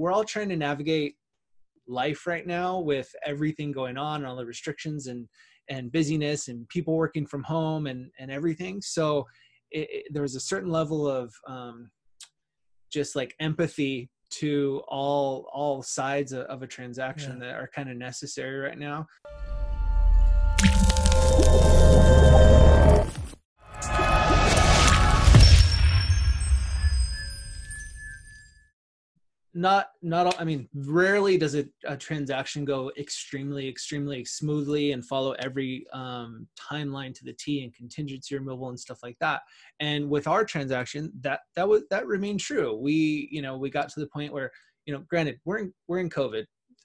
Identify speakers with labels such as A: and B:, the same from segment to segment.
A: we're all trying to navigate life right now with everything going on and all the restrictions and and busyness and people working from home and and everything so it, it, there was a certain level of um, just like empathy to all all sides of, of a transaction yeah. that are kind of necessary right now not not i mean rarely does a, a transaction go extremely extremely smoothly and follow every um, timeline to the t and contingency removal and stuff like that. And with our transaction that that was that remained true. We you know we got to the point where you know granted we're in we're in covid.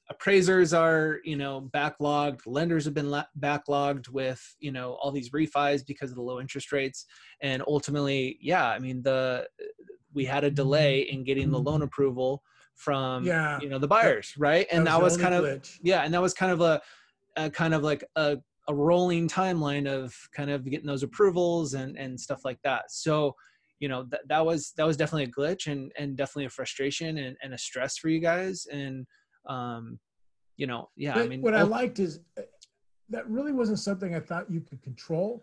A: Appraisers are you know backlogged. Lenders have been la- backlogged with you know all these refis because of the low interest rates. And ultimately yeah i mean the we had a delay in getting the loan approval from yeah. you know the buyers right and that, that was, was kind of glitch. yeah and that was kind of a, a kind of like a, a rolling timeline of kind of getting those approvals and and stuff like that so you know that, that was that was definitely a glitch and and definitely a frustration and, and a stress for you guys and um you know yeah
B: but
A: i mean
B: what i liked is uh, that really wasn't something i thought you could control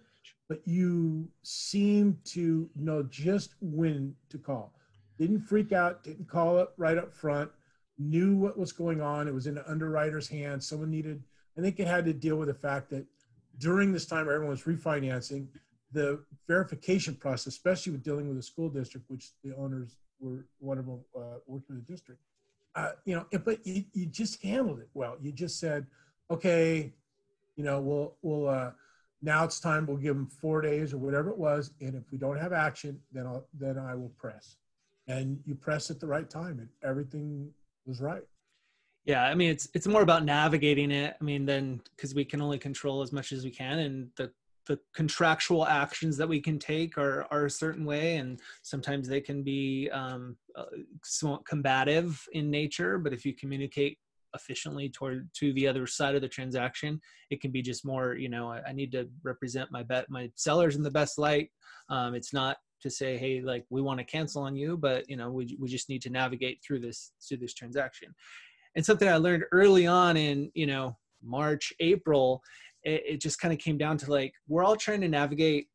B: but you seemed to know just when to call didn't freak out, didn't call it right up front, knew what was going on. It was in the underwriter's hands. Someone needed, I think it had to deal with the fact that during this time everyone was refinancing, the verification process, especially with dealing with a school district, which the owners were one of them uh, worked with the district. Uh, you know, but you, you just handled it well. You just said, okay, you know, we'll we'll uh, now it's time. We'll give them four days or whatever it was, and if we don't have action, then I'll then I will press and you press at the right time and everything was right.
A: Yeah i mean it's it's more about navigating it i mean then because we can only control as much as we can and the the contractual actions that we can take are are a certain way and sometimes they can be um, uh, somewhat combative in nature but if you communicate efficiently toward to the other side of the transaction it can be just more you know i, I need to represent my bet my sellers in the best light. Um, it's not to say, hey, like we want to cancel on you, but you know, we we just need to navigate through this through this transaction. And something I learned early on in you know March, April, it, it just kind of came down to like we're all trying to navigate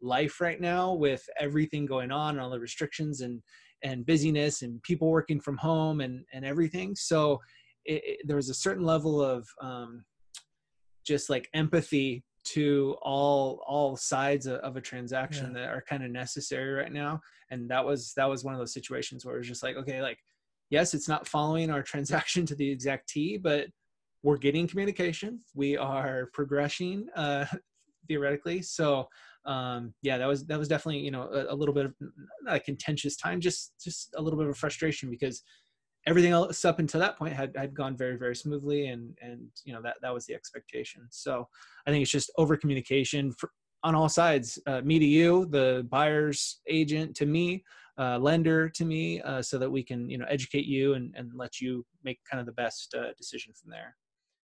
A: life right now with everything going on and all the restrictions and and busyness and people working from home and and everything. So it, it, there was a certain level of um, just like empathy to all all sides of, of a transaction yeah. that are kind of necessary right now and that was that was one of those situations where it was just like okay like yes it's not following our transaction to the exact t but we're getting communication we are progressing uh theoretically so um yeah that was that was definitely you know a, a little bit of not a contentious time just just a little bit of frustration because everything else up until that point had, had gone very very smoothly and and you know that that was the expectation. So i think it's just over communication on all sides uh, me to you the buyer's agent to me uh, lender to me uh, so that we can you know educate you and, and let you make kind of the best uh, decision from there